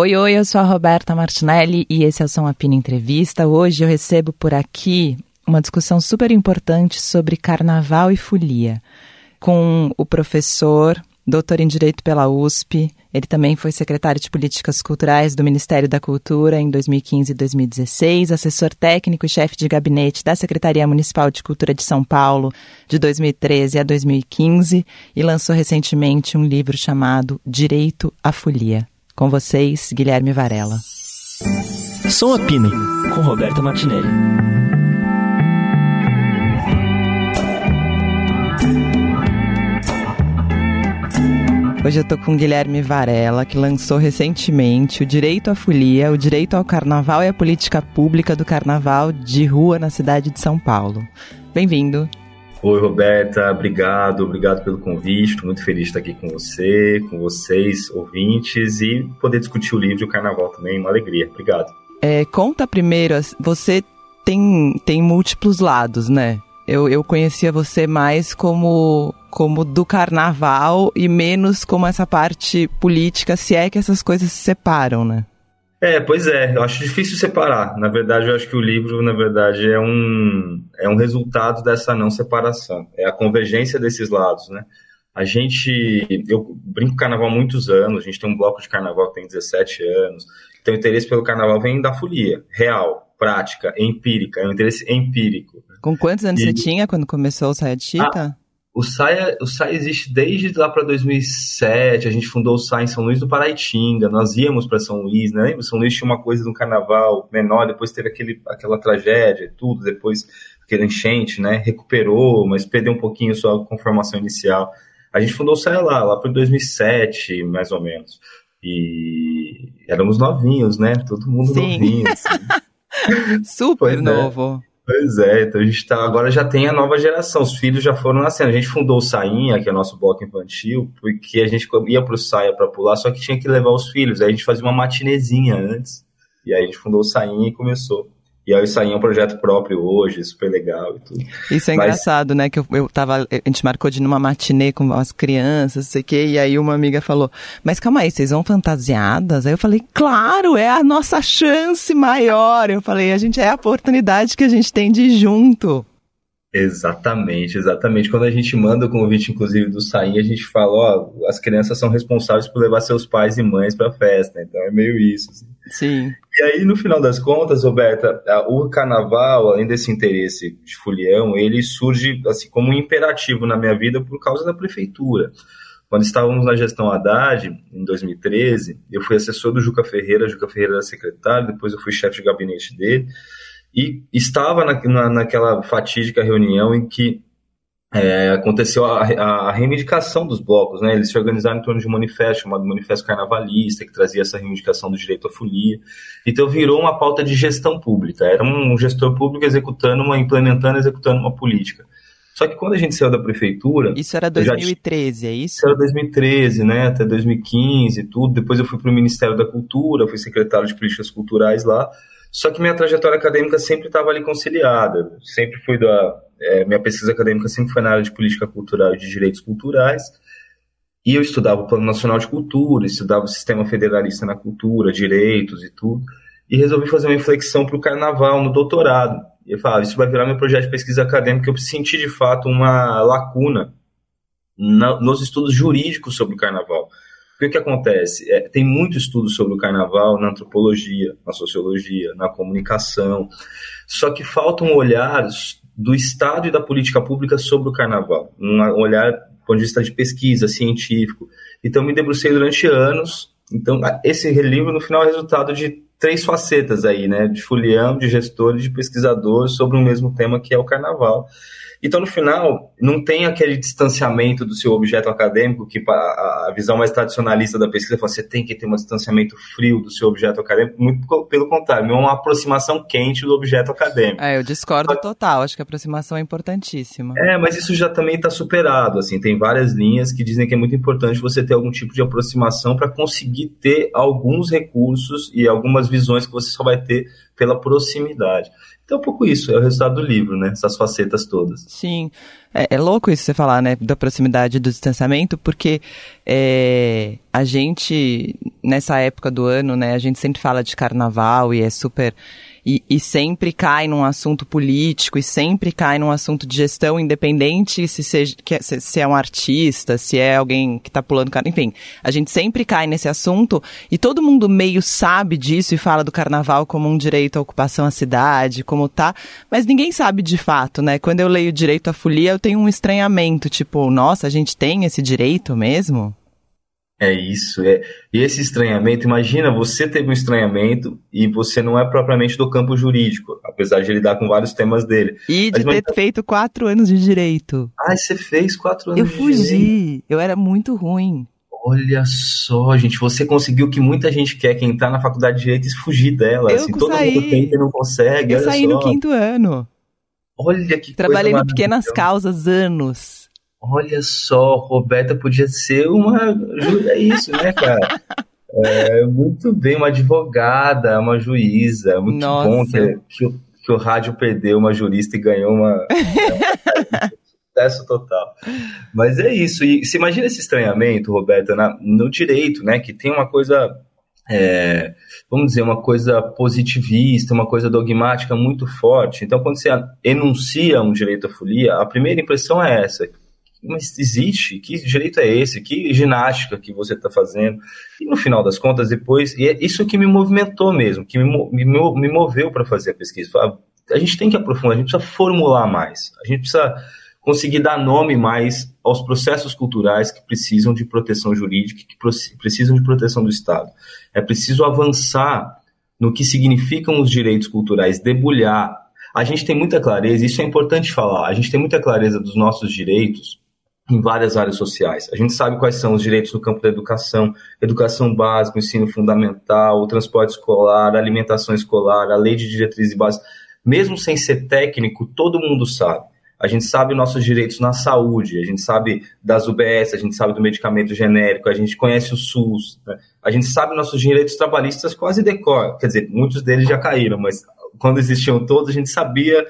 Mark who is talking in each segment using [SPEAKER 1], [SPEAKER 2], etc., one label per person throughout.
[SPEAKER 1] Oi, oi, eu sou a Roberta Martinelli e esse é o Som Apina Entrevista. Hoje eu recebo por aqui uma discussão super importante sobre carnaval e folia, com o professor, doutor em Direito pela USP. Ele também foi secretário de Políticas Culturais do Ministério da Cultura em 2015 e 2016, assessor técnico e chefe de gabinete da Secretaria Municipal de Cultura de São Paulo de 2013 a 2015 e lançou recentemente um livro chamado Direito à Folia. Com vocês, Guilherme Varela.
[SPEAKER 2] Som Apino, com Roberta Martinelli.
[SPEAKER 1] Hoje eu tô com Guilherme Varela, que lançou recentemente o Direito à Folia, o Direito ao Carnaval e a Política Pública do Carnaval de Rua na cidade de São Paulo. Bem-vindo.
[SPEAKER 3] Oi, Roberta, obrigado, obrigado pelo convite. Estou muito feliz de estar aqui com você, com vocês, ouvintes, e poder discutir o livro e o carnaval também, uma alegria. Obrigado.
[SPEAKER 1] É, conta primeiro, você tem, tem múltiplos lados, né? Eu, eu conhecia você mais como, como do carnaval e menos como essa parte política, se é que essas coisas se separam, né?
[SPEAKER 3] É, pois é, eu acho difícil separar. Na verdade, eu acho que o livro, na verdade, é um, é um resultado dessa não separação. É a convergência desses lados, né? A gente, eu brinco carnaval há muitos anos, a gente tem um bloco de carnaval que tem 17 anos, então o interesse pelo carnaval vem da folia, real, prática, empírica, é um interesse empírico.
[SPEAKER 1] Com quantos anos e... você tinha quando começou o Saia de Chita? Ah,
[SPEAKER 3] o Saia, o Saia existe desde lá para 2007. A gente fundou o Saia em São Luís do Paraitinga. Nós íamos para São Luís, né? São Luís tinha uma coisa do carnaval menor, depois teve aquele, aquela tragédia e tudo, depois aquele enchente, né? Recuperou, mas perdeu um pouquinho sua conformação inicial. A gente fundou o Saia lá, lá para 2007, mais ou menos. E éramos novinhos, né? Todo mundo Sim. novinho. Assim.
[SPEAKER 1] Super pois é. novo.
[SPEAKER 3] É. Pois é, então a gente tá, agora já tem a nova geração, os filhos já foram nascendo. A gente fundou o Sainha, que é o nosso bloco infantil, porque a gente ia pro Saia para pular, só que tinha que levar os filhos. Aí a gente fazia uma matinezinha antes, e aí a gente fundou o Sainha e começou. E aí isso aí é um projeto próprio hoje, super legal e tudo.
[SPEAKER 1] Isso é Mas... engraçado, né? Que eu, eu tava. A gente marcou de ir numa matinê com as crianças, não sei o quê, e aí uma amiga falou, mas calma aí, vocês vão fantasiadas? Aí eu falei, claro, é a nossa chance maior. Eu falei, a gente é a oportunidade que a gente tem de ir junto.
[SPEAKER 3] Exatamente, exatamente. Quando a gente manda o convite, inclusive, do Saim, a gente fala, ó, as crianças são responsáveis por levar seus pais e mães para a festa. Então é meio isso. Assim.
[SPEAKER 1] Sim.
[SPEAKER 3] E aí, no final das contas, Roberta, o carnaval, além desse interesse de folião, ele surge assim como um imperativo na minha vida por causa da prefeitura. Quando estávamos na gestão Haddad, em 2013, eu fui assessor do Juca Ferreira, Juca Ferreira era secretário, depois eu fui chefe de gabinete dele e estava na, na, naquela fatídica reunião em que é, aconteceu a, a, reivindicação dos blocos, né? Eles se organizaram em torno de um manifesto chamado Manifesto Carnavalista, que trazia essa reivindicação do direito à folia. Então virou uma pauta de gestão pública. Era um gestor público executando uma, implementando, executando uma política. Só que quando a gente saiu da prefeitura.
[SPEAKER 1] Isso era 2013, é isso?
[SPEAKER 3] Isso era 2013, né? Até 2015 tudo. Depois eu fui para o Ministério da Cultura, fui secretário de Políticas Culturais lá. Só que minha trajetória acadêmica sempre estava ali conciliada. Sempre fui da. É, minha pesquisa acadêmica sempre foi na área de política cultural e de direitos culturais. E eu estudava o Plano Nacional de Cultura, estudava o sistema federalista na cultura, direitos e tudo. E resolvi fazer uma inflexão para o carnaval no doutorado. E eu falava, isso vai virar meu projeto de pesquisa acadêmica. Eu senti de fato uma lacuna na, nos estudos jurídicos sobre o carnaval. Porque o que acontece? É, tem muito estudo sobre o carnaval na antropologia, na sociologia, na comunicação, só que falta um olhar do Estado e da política pública sobre o carnaval, um olhar do ponto de vista de pesquisa, científico. Então, me debrucei durante anos. Então, esse livro, no final, é resultado de três facetas aí, né? De folião, de gestor e de pesquisador sobre o mesmo tema que é o carnaval. Então, no final, não tem aquele distanciamento do seu objeto acadêmico, que a visão mais tradicionalista da pesquisa fala você tem que ter um distanciamento frio do seu objeto acadêmico, muito pelo contrário, é uma aproximação quente do objeto acadêmico.
[SPEAKER 1] É, eu discordo total, acho que a aproximação é importantíssima.
[SPEAKER 3] É, mas isso já também está superado, assim, tem várias linhas que dizem que é muito importante você ter algum tipo de aproximação para conseguir ter alguns recursos e algumas visões que você só vai ter pela proximidade. Então um pouco isso, é o resultado do livro, né? Essas facetas todas.
[SPEAKER 1] Sim. É, é, louco isso você falar, né, da proximidade do distanciamento, porque é, a gente, nessa época do ano, né, a gente sempre fala de carnaval e é super e, e, sempre cai num assunto político e sempre cai num assunto de gestão independente se, seja, se, se é um artista, se é alguém que está pulando cara, enfim, a gente sempre cai nesse assunto e todo mundo meio sabe disso e fala do carnaval como um direito à ocupação à cidade, como tá, mas ninguém sabe de fato, né? Quando eu leio direito à folia, eu tenho um estranhamento, tipo, nossa, a gente tem esse direito mesmo?
[SPEAKER 3] É isso. É. E esse estranhamento, imagina, você teve um estranhamento e você não é propriamente do campo jurídico, apesar de lidar com vários temas dele.
[SPEAKER 1] E de Mas, ter feito quatro anos de direito.
[SPEAKER 3] Ah, você fez quatro anos
[SPEAKER 1] eu
[SPEAKER 3] de
[SPEAKER 1] fugi.
[SPEAKER 3] direito. Eu
[SPEAKER 1] fugi, eu era muito ruim.
[SPEAKER 3] Olha só, gente, você conseguiu o que muita gente quer, quem tá na faculdade de direito, fugir dela.
[SPEAKER 1] Eu
[SPEAKER 3] assim, todo
[SPEAKER 1] saí,
[SPEAKER 3] mundo tenta e não consegue.
[SPEAKER 1] Eu saí
[SPEAKER 3] só.
[SPEAKER 1] no quinto ano.
[SPEAKER 3] Olha que
[SPEAKER 1] Trabalhei
[SPEAKER 3] coisa
[SPEAKER 1] no Pequenas Causas anos.
[SPEAKER 3] Olha só, Roberta podia ser uma. É isso, né, cara? É, muito bem, uma advogada, uma juíza. Muito
[SPEAKER 1] Nossa.
[SPEAKER 3] bom que, que, que, o rádio perdeu uma jurista e ganhou uma. Sucesso total. Mas é isso. E se imagina esse estranhamento, Roberta, na, no direito, né? Que tem uma coisa. É, vamos dizer, uma coisa positivista, uma coisa dogmática muito forte. Então, quando você enuncia um direito à folia, a primeira impressão é essa: mas existe? Que direito é esse? Que ginástica que você está fazendo? E no final das contas, depois, e é isso que me movimentou mesmo, que me, me, me moveu para fazer a pesquisa. A gente tem que aprofundar, a gente precisa formular mais, a gente precisa conseguir dar nome mais aos processos culturais que precisam de proteção jurídica, que precisam de proteção do Estado. É preciso avançar no que significam os direitos culturais, debulhar. A gente tem muita clareza, isso é importante falar, a gente tem muita clareza dos nossos direitos em várias áreas sociais. A gente sabe quais são os direitos no campo da educação, educação básica, ensino fundamental, o transporte escolar, alimentação escolar, a lei de diretrizes e bases. Mesmo sem ser técnico, todo mundo sabe. A gente sabe nossos direitos na saúde, a gente sabe das UBS, a gente sabe do medicamento genérico, a gente conhece o SUS, né? a gente sabe nossos direitos trabalhistas quase decor. Quer dizer, muitos deles já caíram, mas quando existiam todos, a gente sabia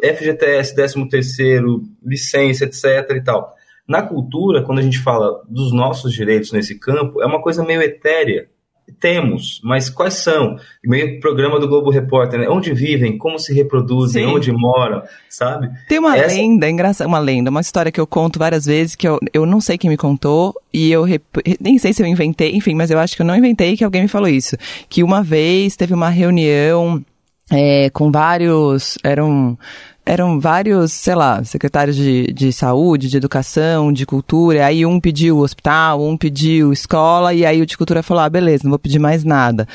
[SPEAKER 3] FGTS, 13 terceiro, licença, etc e tal. Na cultura, quando a gente fala dos nossos direitos nesse campo, é uma coisa meio etérea. Temos, mas quais são? Meio programa do Globo Repórter, né? Onde vivem, como se reproduzem, Sim. onde moram, sabe?
[SPEAKER 1] Tem uma Essa... lenda, engraçada, uma lenda, uma história que eu conto várias vezes, que eu, eu não sei quem me contou, e eu rep... nem sei se eu inventei, enfim, mas eu acho que eu não inventei que alguém me falou isso. Que uma vez teve uma reunião é, com vários. Eram eram vários, sei lá, secretários de, de saúde, de educação, de cultura, aí um pediu hospital, um pediu escola, e aí o de cultura falou, ah, beleza, não vou pedir mais nada.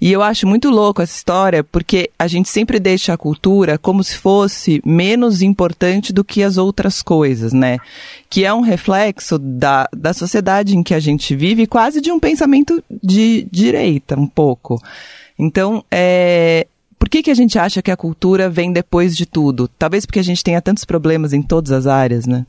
[SPEAKER 1] E eu acho muito louco essa história, porque a gente sempre deixa a cultura como se fosse menos importante do que as outras coisas, né? Que é um reflexo da, da sociedade em que a gente vive, quase de um pensamento de direita, um pouco. Então, é, por que, que a gente acha que a cultura vem depois de tudo? Talvez porque a gente tenha tantos problemas em todas as áreas, né?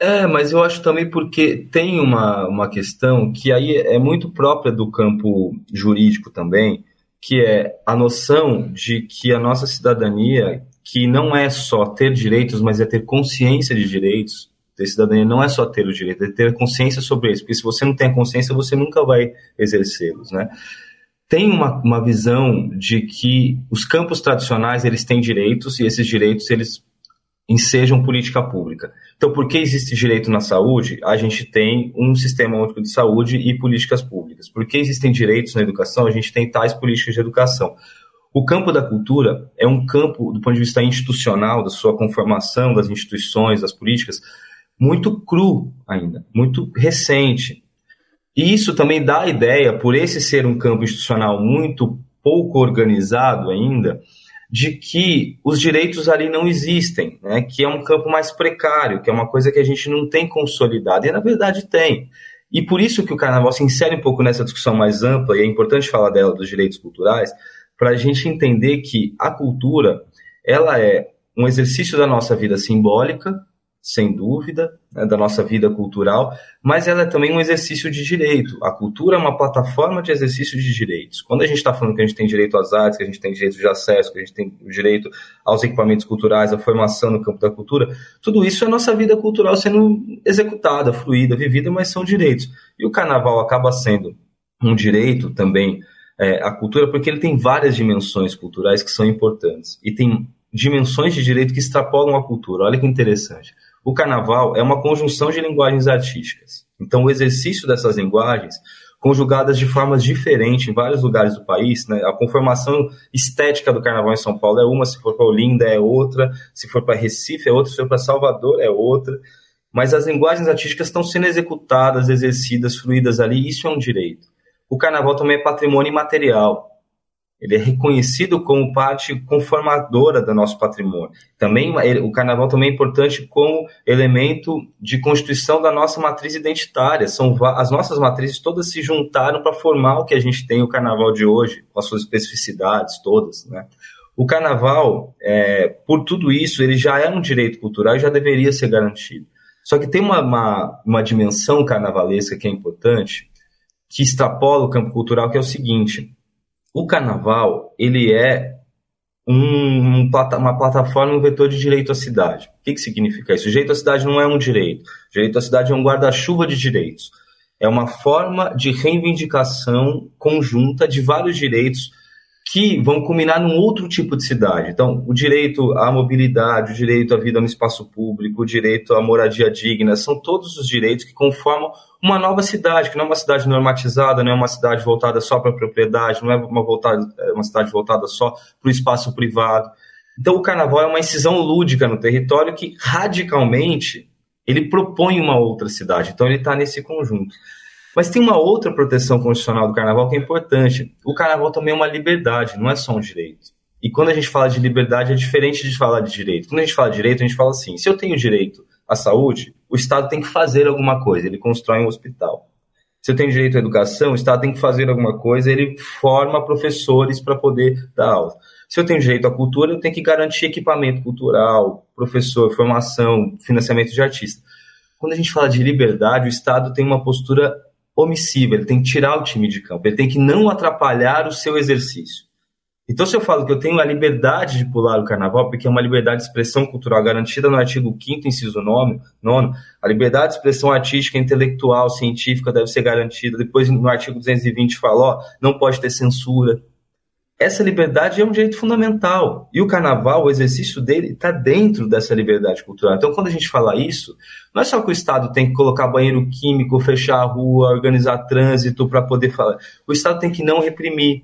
[SPEAKER 3] É, mas eu acho também porque tem uma, uma questão que aí é muito própria do campo jurídico também, que é a noção de que a nossa cidadania, que não é só ter direitos, mas é ter consciência de direitos, ter cidadania não é só ter o direito, é ter consciência sobre eles, porque se você não tem a consciência, você nunca vai exercê-los, né? Tem uma, uma visão de que os campos tradicionais eles têm direitos e esses direitos eles ensejam política pública. Então, por que existe direito na saúde? A gente tem um sistema único de saúde e políticas públicas. Por que existem direitos na educação? A gente tem tais políticas de educação. O campo da cultura é um campo, do ponto de vista institucional, da sua conformação, das instituições, das políticas, muito cru ainda, muito recente. E isso também dá a ideia, por esse ser um campo institucional muito pouco organizado ainda, de que os direitos ali não existem, né? que é um campo mais precário, que é uma coisa que a gente não tem consolidado, e na verdade tem. E por isso que o carnaval se insere um pouco nessa discussão mais ampla, e é importante falar dela, dos direitos culturais, para a gente entender que a cultura ela é um exercício da nossa vida simbólica, sem dúvida, né, da nossa vida cultural, mas ela é também um exercício de direito. A cultura é uma plataforma de exercício de direitos. Quando a gente está falando que a gente tem direito às artes, que a gente tem direito de acesso, que a gente tem direito aos equipamentos culturais, à formação no campo da cultura, tudo isso é nossa vida cultural sendo executada, fluída, vivida, mas são direitos. E o carnaval acaba sendo um direito também é, à cultura, porque ele tem várias dimensões culturais que são importantes. E tem dimensões de direito que extrapolam a cultura. Olha que interessante. O carnaval é uma conjunção de linguagens artísticas. Então, o exercício dessas linguagens, conjugadas de formas diferentes em vários lugares do país, né? a conformação estética do carnaval em São Paulo é uma, se for para Olinda é outra, se for para Recife é outra, se for para Salvador é outra. Mas as linguagens artísticas estão sendo executadas, exercidas, fluídas ali, isso é um direito. O carnaval também é patrimônio imaterial. Ele é reconhecido como parte conformadora do nosso patrimônio. Também o carnaval também é importante como elemento de constituição da nossa matriz identitária. São as nossas matrizes todas se juntaram para formar o que a gente tem o carnaval de hoje, com as suas especificidades todas, né? O carnaval, é, por tudo isso, ele já é um direito cultural e já deveria ser garantido. Só que tem uma, uma, uma dimensão carnavalesca que é importante, que extrapola o campo cultural, que é o seguinte: o carnaval, ele é um, uma plataforma, um vetor de direito à cidade. O que, que significa isso? O direito à cidade não é um direito. O direito à cidade é um guarda-chuva de direitos. É uma forma de reivindicação conjunta de vários direitos que vão culminar num outro tipo de cidade. Então, o direito à mobilidade, o direito à vida no espaço público, o direito à moradia digna, são todos os direitos que conformam uma nova cidade, que não é uma cidade normatizada, não é uma cidade voltada só para a propriedade, não é uma, voltada, é uma cidade voltada só para o espaço privado. Então, o carnaval é uma incisão lúdica no território que, radicalmente, ele propõe uma outra cidade. Então, ele está nesse conjunto. Mas tem uma outra proteção constitucional do carnaval que é importante. O carnaval também é uma liberdade, não é só um direito. E quando a gente fala de liberdade, é diferente de falar de direito. Quando a gente fala de direito, a gente fala assim: se eu tenho direito à saúde, o Estado tem que fazer alguma coisa, ele constrói um hospital. Se eu tenho direito à educação, o Estado tem que fazer alguma coisa, ele forma professores para poder dar aula. Se eu tenho direito à cultura, eu tenho que garantir equipamento cultural, professor, formação, financiamento de artista. Quando a gente fala de liberdade, o Estado tem uma postura omissiva, ele tem que tirar o time de campo, ele tem que não atrapalhar o seu exercício. Então, se eu falo que eu tenho a liberdade de pular o carnaval, porque é uma liberdade de expressão cultural garantida no artigo 5 inciso 9, nono, a liberdade de expressão artística, intelectual, científica deve ser garantida. Depois, no artigo 220, fala, ó, não pode ter censura essa liberdade é um direito fundamental. E o carnaval, o exercício dele, está dentro dessa liberdade cultural. Então, quando a gente fala isso, não é só que o Estado tem que colocar banheiro químico, fechar a rua, organizar trânsito para poder falar. O Estado tem que não reprimir,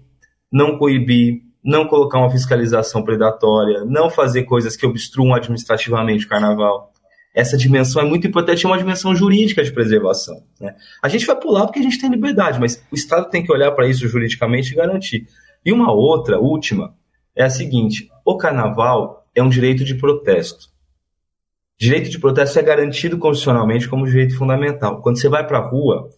[SPEAKER 3] não coibir, não colocar uma fiscalização predatória, não fazer coisas que obstruam administrativamente o carnaval. Essa dimensão é muito importante, é uma dimensão jurídica de preservação. Né? A gente vai pular porque a gente tem liberdade, mas o Estado tem que olhar para isso juridicamente e garantir. E uma outra, última, é a seguinte: o carnaval é um direito de protesto. Direito de protesto é garantido constitucionalmente como direito fundamental. Quando você vai para a rua,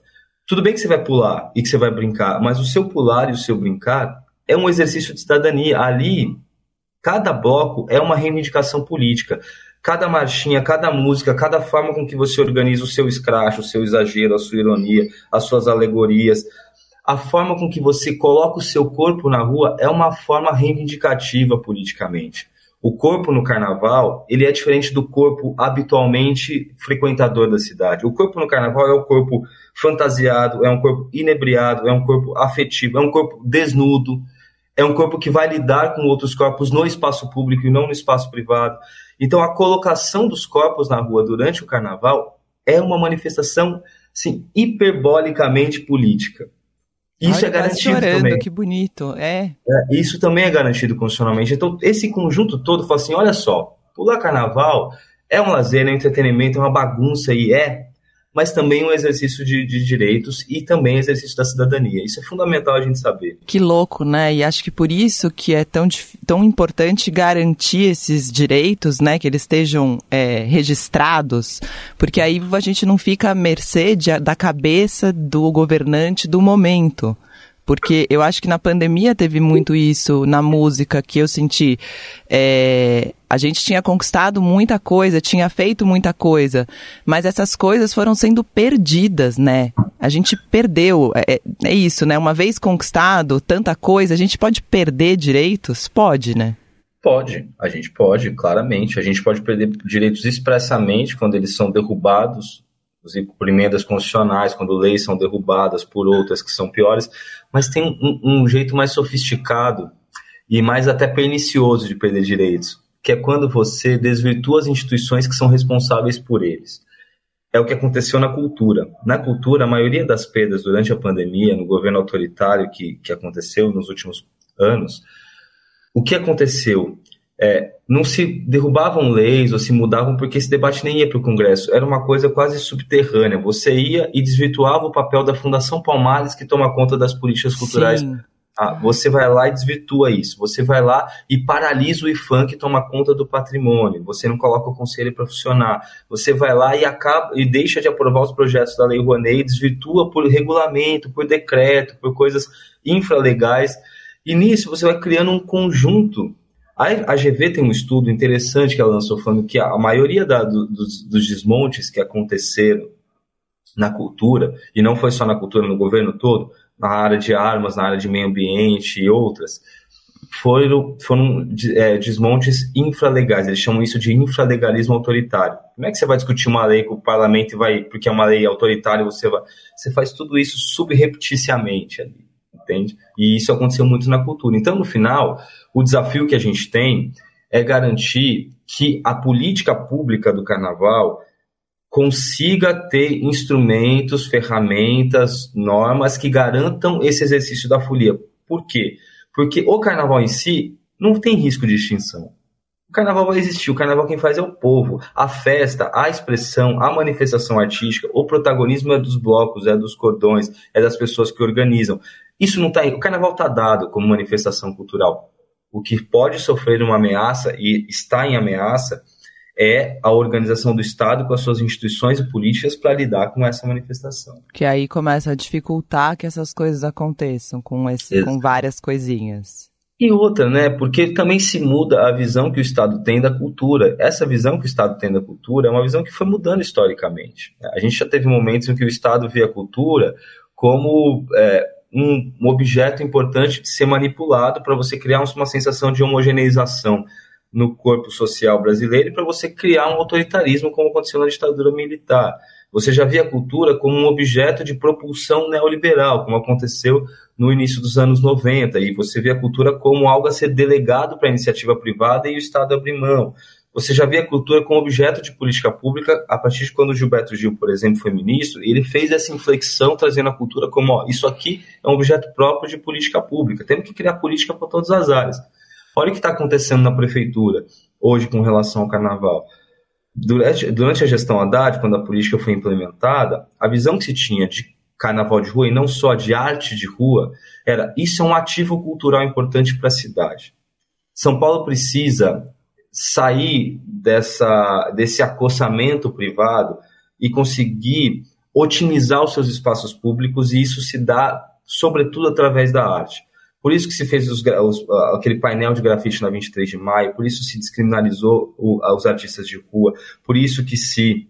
[SPEAKER 3] tudo bem que você vai pular e que você vai brincar, mas o seu pular e o seu brincar é um exercício de cidadania. Ali, cada bloco é uma reivindicação política. Cada marchinha, cada música, cada forma com que você organiza o seu escracho, o seu exagero, a sua ironia, as suas alegorias, a forma com que você coloca o seu corpo na rua é uma forma reivindicativa politicamente. O corpo no carnaval, ele é diferente do corpo habitualmente frequentador da cidade. O corpo no carnaval é o corpo fantasiado, é um corpo inebriado, é um corpo afetivo, é um corpo desnudo, é um corpo que vai lidar com outros corpos no espaço público e não no espaço privado. Então, a colocação dos corpos na rua durante o carnaval é uma manifestação, sim, hiperbolicamente política. Isso
[SPEAKER 1] Olha,
[SPEAKER 3] é garantido
[SPEAKER 1] chorando,
[SPEAKER 3] também.
[SPEAKER 1] Que bonito, é.
[SPEAKER 3] é. Isso também é garantido constitucionalmente. Então, esse conjunto todo fala assim: olha só, pular carnaval é um lazer, é um entretenimento, é uma bagunça e é, mas também um exercício de, de, direitos e também exercício da cidadania. Isso é fundamental a gente saber.
[SPEAKER 1] Que louco, né? E acho que por isso que é tão, tão importante garantir esses direitos, né? Que eles estejam é, registrados, porque aí a gente não fica à mercê de, da cabeça do governante do momento. Porque eu acho que na pandemia teve muito isso na música que eu senti. É, a gente tinha conquistado muita coisa, tinha feito muita coisa, mas essas coisas foram sendo perdidas, né? A gente perdeu. É, é, é isso, né? Uma vez conquistado tanta coisa, a gente pode perder direitos? Pode, né?
[SPEAKER 3] Pode, a gente pode, claramente. A gente pode perder direitos expressamente quando eles são derrubados inclusive por emendas constitucionais, quando leis são derrubadas por outras que são piores, mas tem um, um jeito mais sofisticado e mais até pernicioso de perder direitos, que é quando você desvirtua as instituições que são responsáveis por eles. É o que aconteceu na cultura. Na cultura, a maioria das perdas durante a pandemia, no governo autoritário que, que aconteceu nos últimos anos, o que aconteceu? É, não se derrubavam leis ou se mudavam porque esse debate nem ia para o Congresso. Era uma coisa quase subterrânea. Você ia e desvirtuava o papel da Fundação Palmares, que toma conta das políticas culturais. Ah, você vai lá e desvirtua isso. Você vai lá e paralisa o IFAM que toma conta do patrimônio. Você não coloca o conselho para funcionar. Você vai lá e acaba e deixa de aprovar os projetos da Lei Rouanet e desvirtua por regulamento, por decreto, por coisas infralegais. E nisso você vai criando um conjunto a, GV tem um estudo interessante que ela lançou falando que a maioria da, do, dos, dos desmontes que aconteceram na cultura, e não foi só na cultura, no governo todo, na área de armas, na área de meio ambiente e outras, foram, foram é, desmontes infralegais. Eles chamam isso de infralegalismo autoritário. Como é que você vai discutir uma lei com o parlamento e vai, porque é uma lei autoritária, você vai. Você faz tudo isso subrepticiamente ali entende? E isso aconteceu muito na cultura. Então, no final, o desafio que a gente tem é garantir que a política pública do carnaval consiga ter instrumentos, ferramentas, normas que garantam esse exercício da folia. Por quê? Porque o carnaval em si não tem risco de extinção. O carnaval vai existir, o carnaval quem faz é o povo. A festa, a expressão, a manifestação artística, o protagonismo é dos blocos, é dos cordões, é das pessoas que organizam. Isso não tá. O carnaval está dado como manifestação cultural. O que pode sofrer uma ameaça e está em ameaça é a organização do Estado com as suas instituições e políticas para lidar com essa manifestação.
[SPEAKER 1] Que aí começa a dificultar que essas coisas aconteçam com, esse, com várias coisinhas.
[SPEAKER 3] E outra, né? Porque também se muda a visão que o Estado tem da cultura. Essa visão que o Estado tem da cultura é uma visão que foi mudando historicamente. A gente já teve momentos em que o Estado via a cultura como é, um, um objeto importante de ser manipulado para você criar uma sensação de homogeneização no corpo social brasileiro e para você criar um autoritarismo, como aconteceu na ditadura militar. Você já via a cultura como um objeto de propulsão neoliberal, como aconteceu no início dos anos 90, e você vê a cultura como algo a ser delegado para a iniciativa privada e o Estado abrir mão. Você já vê a cultura como objeto de política pública a partir de quando Gilberto Gil, por exemplo, foi ministro, ele fez essa inflexão trazendo a cultura como, ó, isso aqui é um objeto próprio de política pública, temos que criar política para todas as áreas. Olha o que está acontecendo na prefeitura hoje com relação ao carnaval. Durante, durante a gestão Haddad, quando a política foi implementada, a visão que se tinha de carnaval de rua e não só de arte de rua era isso é um ativo cultural importante para a cidade. São Paulo precisa sair dessa, desse acossamento privado e conseguir otimizar os seus espaços públicos, e isso se dá, sobretudo, através da arte. Por isso que se fez os, os, aquele painel de grafite na 23 de maio, por isso se descriminalizou o, os artistas de rua, por isso que se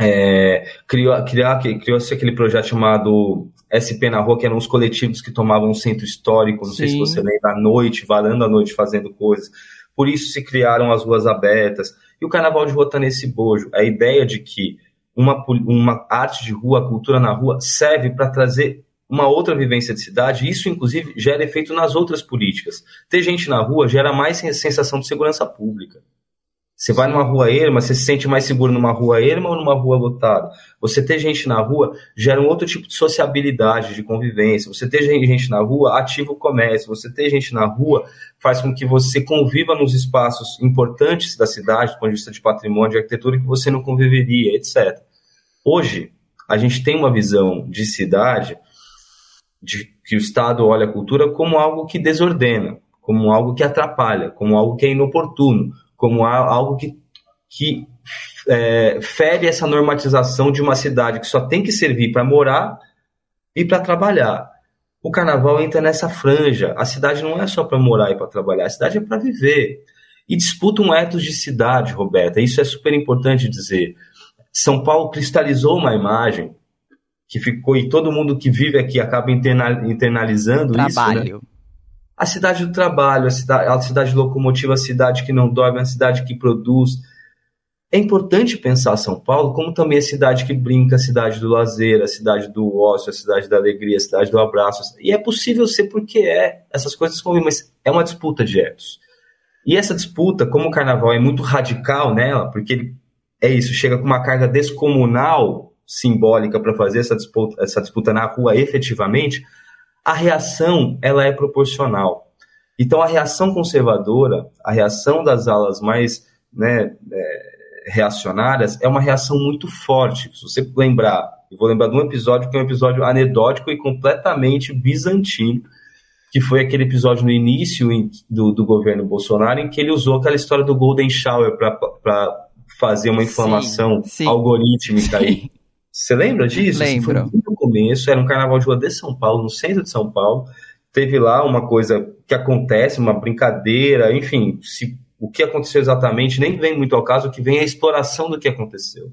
[SPEAKER 3] é, criou, criou, criou-se aquele projeto chamado SP na Rua, que eram os coletivos que tomavam um centro histórico, não Sim. sei se você lembra, à noite, varando à noite, fazendo coisas por isso se criaram as ruas abertas. E o carnaval de rua está nesse bojo. A ideia de que uma, uma arte de rua, cultura na rua, serve para trazer uma outra vivência de cidade, isso inclusive gera efeito nas outras políticas. Ter gente na rua gera mais sensação de segurança pública. Você vai numa rua erma, você se sente mais seguro numa rua erma ou numa rua lotada? Você ter gente na rua gera um outro tipo de sociabilidade, de convivência. Você ter gente na rua ativa o comércio. Você ter gente na rua faz com que você conviva nos espaços importantes da cidade, do ponto de vista de patrimônio, de arquitetura, que você não conviveria, etc. Hoje, a gente tem uma visão de cidade de que o Estado olha a cultura como algo que desordena, como algo que atrapalha, como algo que é inoportuno como algo que, que é, fere essa normatização de uma cidade que só tem que servir para morar e para trabalhar. o carnaval entra nessa franja. A cidade não é só para morar e para trabalhar, a cidade é para viver. E disputa um ethos de cidade, Roberta. Isso é super importante dizer. São Paulo cristalizou uma imagem que ficou, e todo mundo que vive aqui acaba internalizando
[SPEAKER 1] Trabalho.
[SPEAKER 3] isso. Né? A cidade do trabalho, a cidade, a cidade locomotiva, a cidade que não dorme, a cidade que produz. É importante pensar São Paulo como também a cidade que brinca, a cidade do lazer, a cidade do ócio, a cidade da alegria, a cidade do abraço. E é possível ser porque é. Essas coisas convivem, mas é uma disputa de etos. E essa disputa, como o carnaval é muito radical nela, porque ele é isso, chega com uma carga descomunal simbólica para fazer essa disputa, essa disputa na rua efetivamente, a reação ela é proporcional. Então a reação conservadora, a reação das alas mais né, é, reacionárias é uma reação muito forte. Se você lembrar, eu vou lembrar de um episódio que é um episódio anedótico e completamente bizantino, que foi aquele episódio no início do, do governo Bolsonaro em que ele usou aquela história do Golden Shower para fazer uma inflamação sim, sim. algorítmica aí. Você lembra disso?
[SPEAKER 1] Lembro.
[SPEAKER 3] Assim, foi no começo, era um carnaval de rua de São Paulo, no centro de São Paulo. Teve lá uma coisa que acontece, uma brincadeira, enfim, se, o que aconteceu exatamente nem vem muito ao caso, o que vem é a exploração do que aconteceu.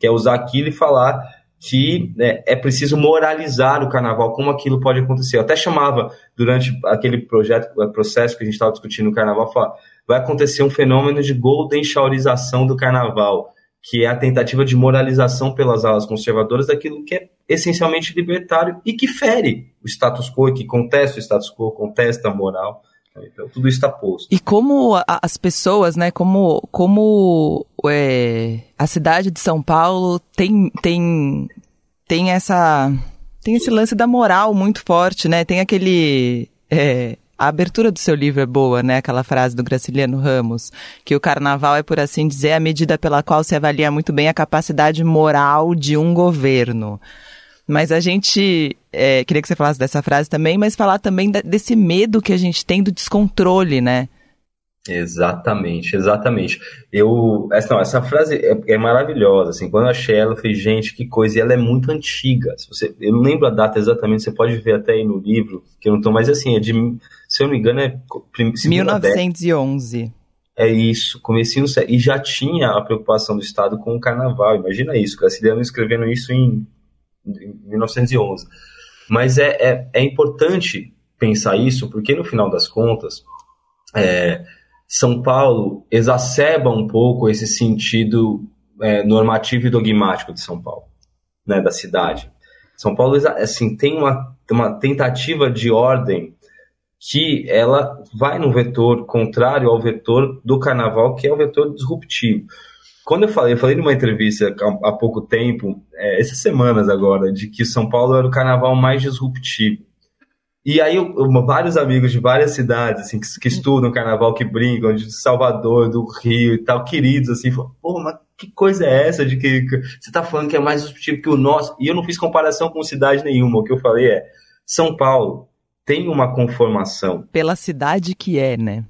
[SPEAKER 3] Que é usar aquilo e falar que né, é preciso moralizar o carnaval, como aquilo pode acontecer. Eu até chamava, durante aquele projeto, processo que a gente estava discutindo no carnaval, falar, vai acontecer um fenômeno de golden showerização do carnaval que é a tentativa de moralização pelas alas conservadoras daquilo que é essencialmente libertário e que fere o status quo, que contesta o status quo, contesta a moral. Então, tudo está posto.
[SPEAKER 1] E como a, as pessoas, né, como, como é, a cidade de São Paulo tem, tem, tem essa tem esse lance da moral muito forte, né? Tem aquele é, a abertura do seu livro é boa, né? Aquela frase do Graciliano Ramos, que o carnaval é, por assim dizer, a medida pela qual se avalia muito bem a capacidade moral de um governo. Mas a gente, é, queria que você falasse dessa frase também, mas falar também desse medo que a gente tem do descontrole, né?
[SPEAKER 3] Exatamente, exatamente. Eu, essa, não, essa frase é, é, maravilhosa. Assim, quando eu achei ela, eu falei, gente, que coisa. E ela é muito antiga. Se você, eu não lembro a data exatamente, você pode ver até aí no livro, que eu não estou mais assim, é de, se eu não me engano, é
[SPEAKER 1] 1911.
[SPEAKER 3] É isso, comecinho e já tinha a preocupação do Estado com o Carnaval. Imagina isso, Graciliano escrevendo isso em, em 1911. Mas é, é, é importante pensar isso, porque no final das contas, é, são Paulo exacerba um pouco esse sentido é, normativo e dogmático de São Paulo, né, da cidade. São Paulo assim, tem uma, uma tentativa de ordem que ela vai no vetor contrário ao vetor do carnaval, que é o vetor disruptivo. Quando eu falei, eu falei numa entrevista há pouco tempo, é, essas semanas agora, de que São Paulo era o carnaval mais disruptivo. E aí, eu, eu, vários amigos de várias cidades, assim, que, que, estudam carnaval, que brincam, de Salvador, do Rio e tal, queridos, assim, falam, pô, mas que coisa é essa de que, que você tá falando que é mais disruptivo que o nosso? E eu não fiz comparação com cidade nenhuma. O que eu falei é, São Paulo tem uma conformação.
[SPEAKER 1] Pela cidade que é, né?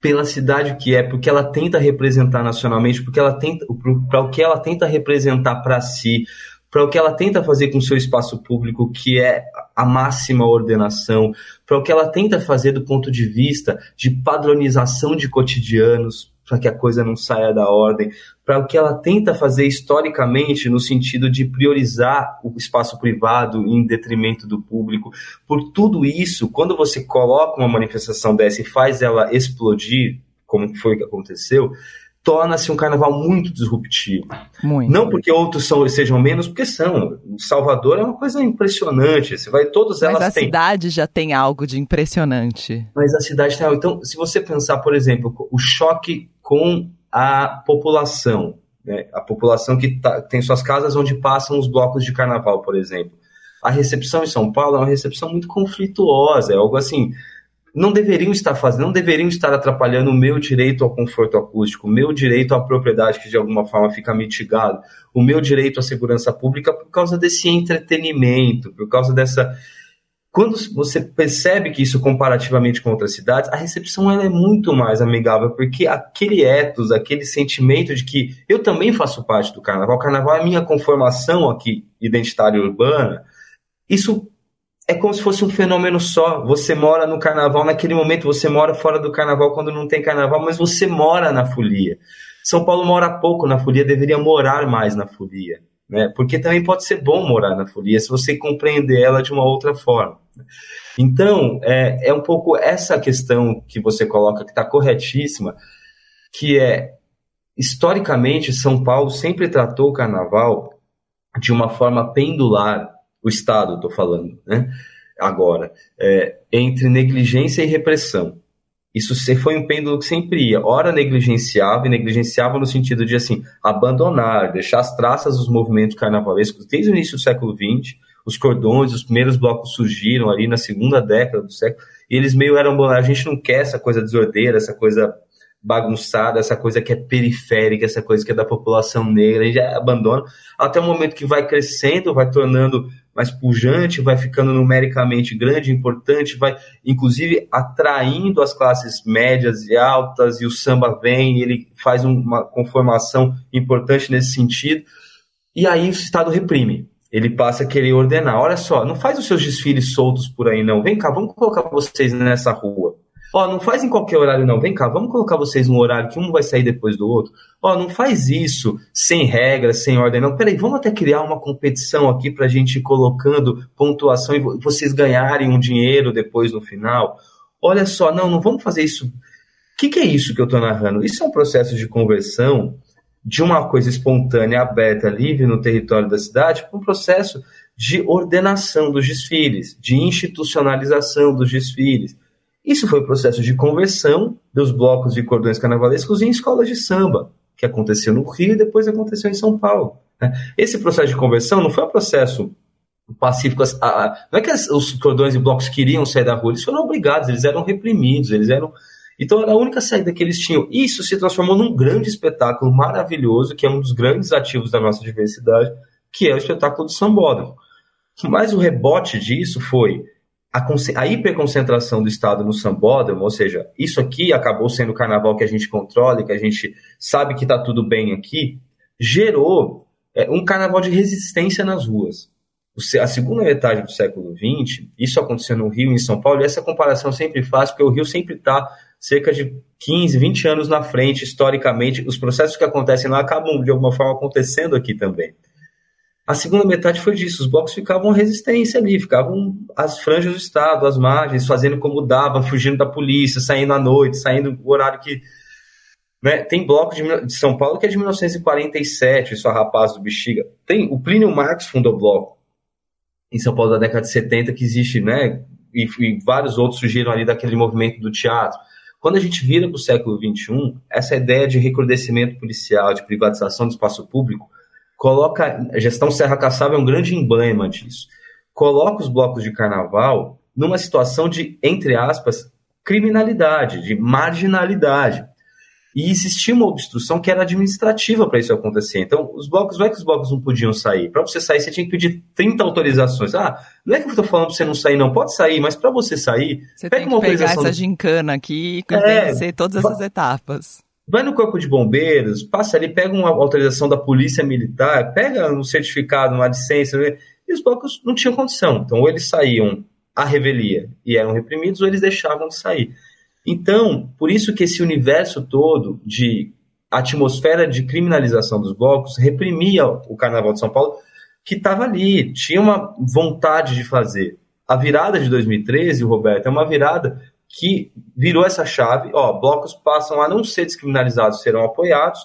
[SPEAKER 3] Pela cidade que é, porque ela tenta representar nacionalmente, porque ela tenta, para o que ela tenta representar para si, para o que ela tenta fazer com o seu espaço público, que é a máxima ordenação, para o que ela tenta fazer do ponto de vista de padronização de cotidianos, para que a coisa não saia da ordem, para o que ela tenta fazer historicamente no sentido de priorizar o espaço privado em detrimento do público. Por tudo isso, quando você coloca uma manifestação dessa e faz ela explodir, como foi que aconteceu, torna-se um carnaval muito disruptivo.
[SPEAKER 1] Muito.
[SPEAKER 3] Não porque outros são, sejam menos, porque são. Salvador é uma coisa impressionante. Você vai todas elas
[SPEAKER 1] Mas a
[SPEAKER 3] têm.
[SPEAKER 1] cidade já tem algo de impressionante.
[SPEAKER 3] Mas a cidade tem algo. Então, se você pensar, por exemplo, o choque com a população, né? a população que tá, tem suas casas onde passam os blocos de carnaval, por exemplo. A recepção em São Paulo é uma recepção muito conflituosa, é algo assim não deveriam estar fazendo, não deveriam estar atrapalhando o meu direito ao conforto acústico, o meu direito à propriedade que de alguma forma fica mitigado, o meu direito à segurança pública por causa desse entretenimento, por causa dessa quando você percebe que isso comparativamente com outras cidades, a recepção ela é muito mais amigável, porque aquele ethos, aquele sentimento de que eu também faço parte do carnaval, o carnaval é minha conformação aqui identitária urbana, isso é como se fosse um fenômeno só. Você mora no carnaval, naquele momento você mora fora do carnaval quando não tem carnaval, mas você mora na folia. São Paulo mora pouco na folia, deveria morar mais na folia. Né? Porque também pode ser bom morar na folia se você compreender ela de uma outra forma. Então, é, é um pouco essa questão que você coloca, que está corretíssima, que é, historicamente, São Paulo sempre tratou o carnaval de uma forma pendular, o Estado, estou falando, né? agora, é, entre negligência e repressão. Isso foi um pêndulo que sempre ia. Ora negligenciava, e negligenciava no sentido de assim, abandonar, deixar as traças dos movimentos carnavalescos desde o início do século XX. Os cordões, os primeiros blocos surgiram ali na segunda década do século, e eles meio eram. A gente não quer essa coisa desordeira, essa coisa bagunçada, essa coisa que é periférica, essa coisa que é da população negra, a gente abandona, até o momento que vai crescendo, vai tornando mais pujante, vai ficando numericamente grande, importante, vai inclusive atraindo as classes médias e altas, e o samba vem, ele faz uma conformação importante nesse sentido, e aí o Estado reprime. Ele passa a querer ordenar. Olha só, não faz os seus desfiles soltos por aí, não. Vem cá, vamos colocar vocês nessa rua. Ó, não faz em qualquer horário, não. Vem cá, vamos colocar vocês num horário que um vai sair depois do outro. Ó, não faz isso sem regras, sem ordem, não. Peraí, vamos até criar uma competição aqui pra gente ir colocando pontuação e vocês ganharem um dinheiro depois no final. Olha só, não, não vamos fazer isso. O que, que é isso que eu estou narrando? Isso é um processo de conversão de uma coisa espontânea, aberta, livre no território da cidade para um processo de ordenação dos desfiles, de institucionalização dos desfiles isso foi o processo de conversão dos blocos de cordões carnavalescos em escolas de samba, que aconteceu no Rio e depois aconteceu em São Paulo. Né? Esse processo de conversão não foi um processo pacífico. não é que os cordões e blocos queriam sair da rua, eles foram obrigados, eles eram reprimidos, eles eram. Então era a única saída que eles tinham. Isso se transformou num grande espetáculo maravilhoso, que é um dos grandes ativos da nossa diversidade, que é o espetáculo do sambódromo. Mas o rebote disso foi a, a hiperconcentração do Estado no sambódromo, ou seja, isso aqui acabou sendo o carnaval que a gente controla, que a gente sabe que está tudo bem aqui, gerou é, um carnaval de resistência nas ruas. A segunda metade do século XX, isso aconteceu no Rio e em São Paulo, e essa comparação sempre faz, porque o Rio sempre está cerca de 15, 20 anos na frente, historicamente, os processos que acontecem lá acabam, de alguma forma, acontecendo aqui também. A segunda metade foi disso, os blocos ficavam resistência ali, ficavam as franjas do Estado, as margens, fazendo como dava, fugindo da polícia, saindo à noite, saindo no horário que. Né? Tem bloco de, de, São Paulo que é de 1947, isso a Rapaz do Bexiga. Tem, o Plínio Marx fundou bloco em São Paulo da década de 70, que existe, né? E, e vários outros surgiram ali daquele movimento do teatro. Quando a gente vira para o século XXI, essa ideia de recrudescimento policial, de privatização do espaço público, coloca. A gestão Serra Caçava é um grande emblema disso. Coloca os blocos de carnaval numa situação de, entre aspas, criminalidade, de marginalidade. E existia uma obstrução que era administrativa para isso acontecer. Então, os blocos, não é que os blocos não podiam sair. Para você sair, você tinha que pedir 30 autorizações. Ah, não é que eu estou falando para você não sair, não. Pode sair, mas para você sair,
[SPEAKER 1] você pega tem que uma pegar essa gincana aqui e é, todas essas etapas.
[SPEAKER 3] Vai no corpo de bombeiros, passa ali, pega uma autorização da polícia militar, pega um certificado, uma licença, e os blocos não tinham condição. Então, ou eles saíam à revelia e eram reprimidos, ou eles deixavam de sair. Então, por isso que esse universo todo de atmosfera de criminalização dos blocos reprimia o Carnaval de São Paulo, que estava ali, tinha uma vontade de fazer. A virada de 2013, Roberto, é uma virada que virou essa chave, ó, blocos passam a não ser descriminalizados, serão apoiados,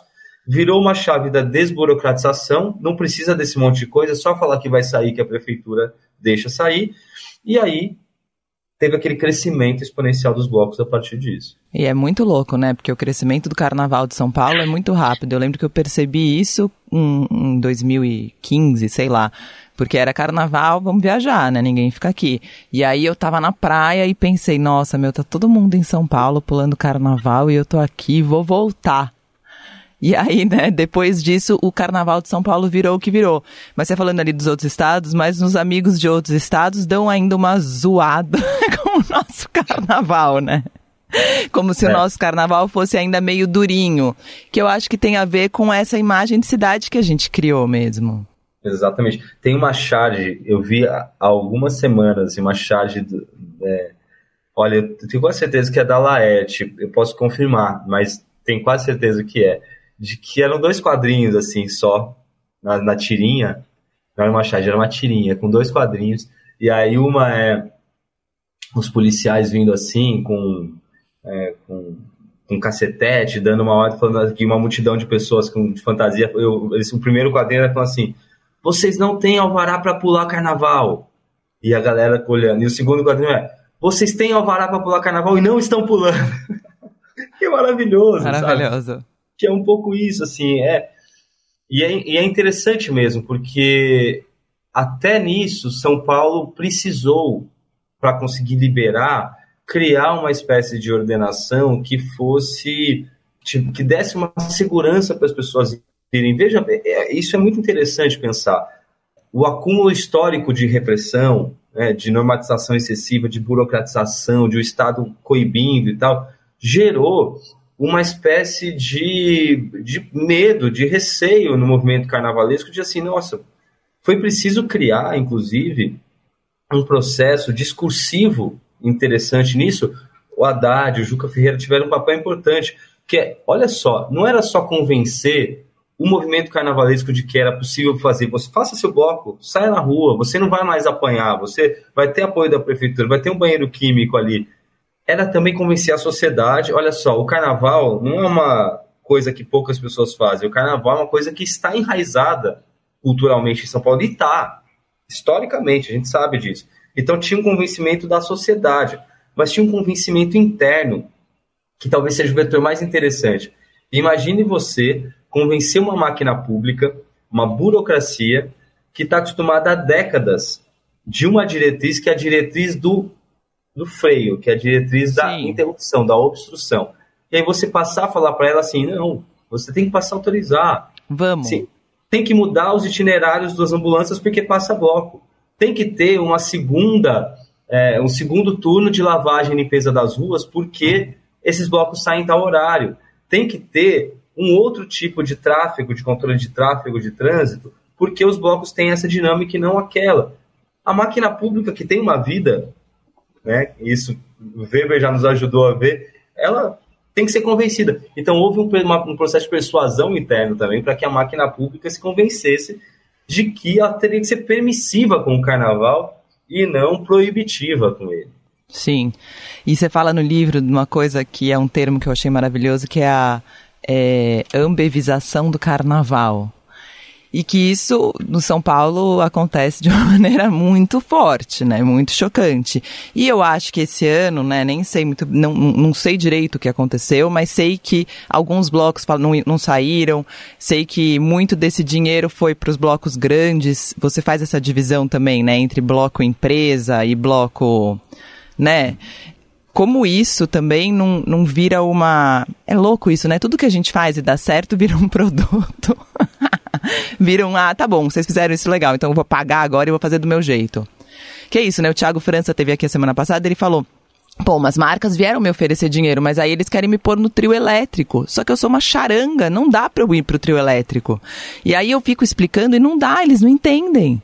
[SPEAKER 3] virou uma chave da desburocratização, não precisa desse monte de coisa, é só falar que vai sair, que a prefeitura deixa sair, e aí teve aquele crescimento exponencial dos blocos a partir disso.
[SPEAKER 1] E é muito louco, né? Porque o crescimento do Carnaval de São Paulo é muito rápido. Eu lembro que eu percebi isso em, em 2015, sei lá. Porque era carnaval, vamos viajar, né? Ninguém fica aqui. E aí eu tava na praia e pensei, nossa, meu, tá todo mundo em São Paulo pulando carnaval e eu tô aqui, vou voltar. E aí, né, depois disso, o carnaval de São Paulo virou o que virou. Mas você falando ali dos outros estados, mas nos amigos de outros estados dão ainda uma zoada com o nosso carnaval, né? Como se é. o nosso carnaval fosse ainda meio durinho. Que eu acho que tem a ver com essa imagem de cidade que a gente criou mesmo.
[SPEAKER 3] Exatamente. Tem uma charge, eu vi há algumas semanas, uma charge. Do, é, olha, eu tenho quase certeza que é da Laerte, eu posso confirmar, mas tenho quase certeza que é. De que eram dois quadrinhos, assim, só, na, na tirinha. Não era uma charge, era uma tirinha, com dois quadrinhos. E aí uma é os policiais vindo assim, com, é, com um cacetete, dando uma ordem, falando que uma multidão de pessoas com de fantasia. Eu, eles, o primeiro quadrinho era falando assim: vocês não têm alvará para pular carnaval. E a galera olhando. E o segundo quadrinho é: vocês têm alvará para pular carnaval e não estão pulando. que maravilhoso.
[SPEAKER 1] Maravilhoso.
[SPEAKER 3] Sabe? Que é um pouco isso, assim. É, e, é, e é interessante mesmo, porque até nisso, São Paulo precisou, para conseguir liberar, criar uma espécie de ordenação que fosse que desse uma segurança para as pessoas irem. Veja, é, isso é muito interessante pensar. O acúmulo histórico de repressão, né, de normatização excessiva, de burocratização, de o Estado coibindo e tal, gerou uma espécie de, de medo, de receio no movimento carnavalesco, de assim, nossa, foi preciso criar, inclusive, um processo discursivo interessante nisso. O Haddad, o Juca Ferreira tiveram um papel importante, que é, olha só, não era só convencer o movimento carnavalesco de que era possível fazer. Você faça seu bloco, saia na rua, você não vai mais apanhar, você vai ter apoio da prefeitura, vai ter um banheiro químico ali. Era também convencer a sociedade. Olha só, o carnaval não é uma coisa que poucas pessoas fazem. O carnaval é uma coisa que está enraizada culturalmente em São Paulo e está, historicamente, a gente sabe disso. Então tinha um convencimento da sociedade, mas tinha um convencimento interno que talvez seja o vetor mais interessante. Imagine você convencer uma máquina pública, uma burocracia, que está acostumada há décadas de uma diretriz que é a diretriz do, do freio, que é a diretriz Sim. da interrupção, da obstrução. E aí você passar a falar para ela assim, não, você tem que passar a autorizar.
[SPEAKER 1] Vamos.
[SPEAKER 3] Sim, tem que mudar os itinerários das ambulâncias porque passa bloco. Tem que ter uma segunda, é, um segundo turno de lavagem e limpeza das ruas porque esses blocos saem em tal horário. Tem que ter um outro tipo de tráfego, de controle de tráfego, de trânsito, porque os blocos têm essa dinâmica e não aquela. A máquina pública que tem uma vida, né, isso o Weber já nos ajudou a ver, ela tem que ser convencida. Então houve um, uma, um processo de persuasão interno também para que a máquina pública se convencesse de que ela teria que ser permissiva com o carnaval e não proibitiva com ele.
[SPEAKER 1] Sim. E você fala no livro de uma coisa que é um termo que eu achei maravilhoso, que é a é, ambevização do carnaval. E que isso no São Paulo acontece de uma maneira muito forte, né? Muito chocante. E eu acho que esse ano, né? Nem sei muito, não, não sei direito o que aconteceu, mas sei que alguns blocos não, não saíram. Sei que muito desse dinheiro foi para os blocos grandes. Você faz essa divisão também, né? Entre bloco empresa e bloco né? como isso também não, não vira uma. É louco isso, né? Tudo que a gente faz e dá certo vira um produto. vira um, ah, tá bom, vocês fizeram isso legal, então eu vou pagar agora e vou fazer do meu jeito. Que é isso, né? O Thiago França teve aqui a semana passada, ele falou. Pô, umas marcas vieram me oferecer dinheiro, mas aí eles querem me pôr no trio elétrico. Só que eu sou uma charanga, não dá pra eu ir pro trio elétrico. E aí eu fico explicando e não dá, eles não entendem.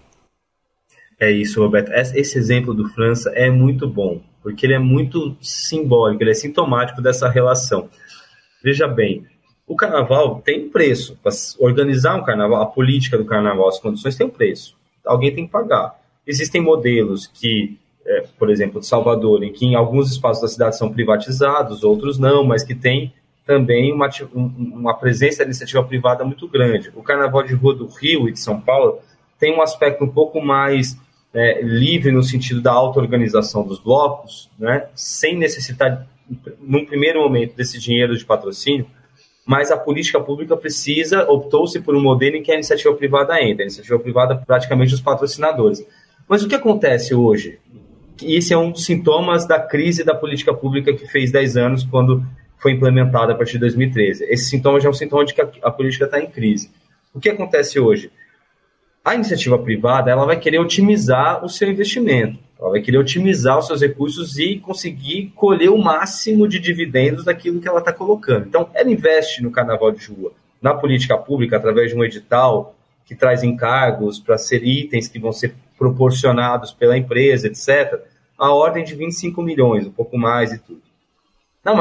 [SPEAKER 3] É isso, Roberto. Esse exemplo do França é muito bom porque ele é muito simbólico, ele é sintomático dessa relação. Veja bem, o carnaval tem um preço. Para organizar um carnaval, a política do carnaval, as condições têm um preço. Alguém tem que pagar. Existem modelos que, é, por exemplo, de Salvador, em que em alguns espaços da cidade são privatizados, outros não, mas que tem também uma, uma presença da iniciativa privada muito grande. O carnaval de rua do Rio e de São Paulo tem um aspecto um pouco mais é, livre no sentido da auto-organização dos blocos, né, sem necessitar, num primeiro momento, desse dinheiro de patrocínio, mas a política pública precisa, optou-se por um modelo em que a iniciativa privada entra, a iniciativa privada praticamente os patrocinadores. Mas o que acontece hoje? Esse é um dos sintomas da crise da política pública que fez 10 anos quando foi implementada a partir de 2013. Esse sintoma já é um sintoma de que a, a política está em crise. O que acontece hoje? A iniciativa privada ela vai querer otimizar o seu investimento, ela vai querer otimizar os seus recursos e conseguir colher o máximo de dividendos daquilo que ela está colocando. Então, ela investe no carnaval de rua, na política pública, através de um edital que traz encargos para ser itens que vão ser proporcionados pela empresa, etc., a ordem de 25 milhões, um pouco mais e tudo. Não,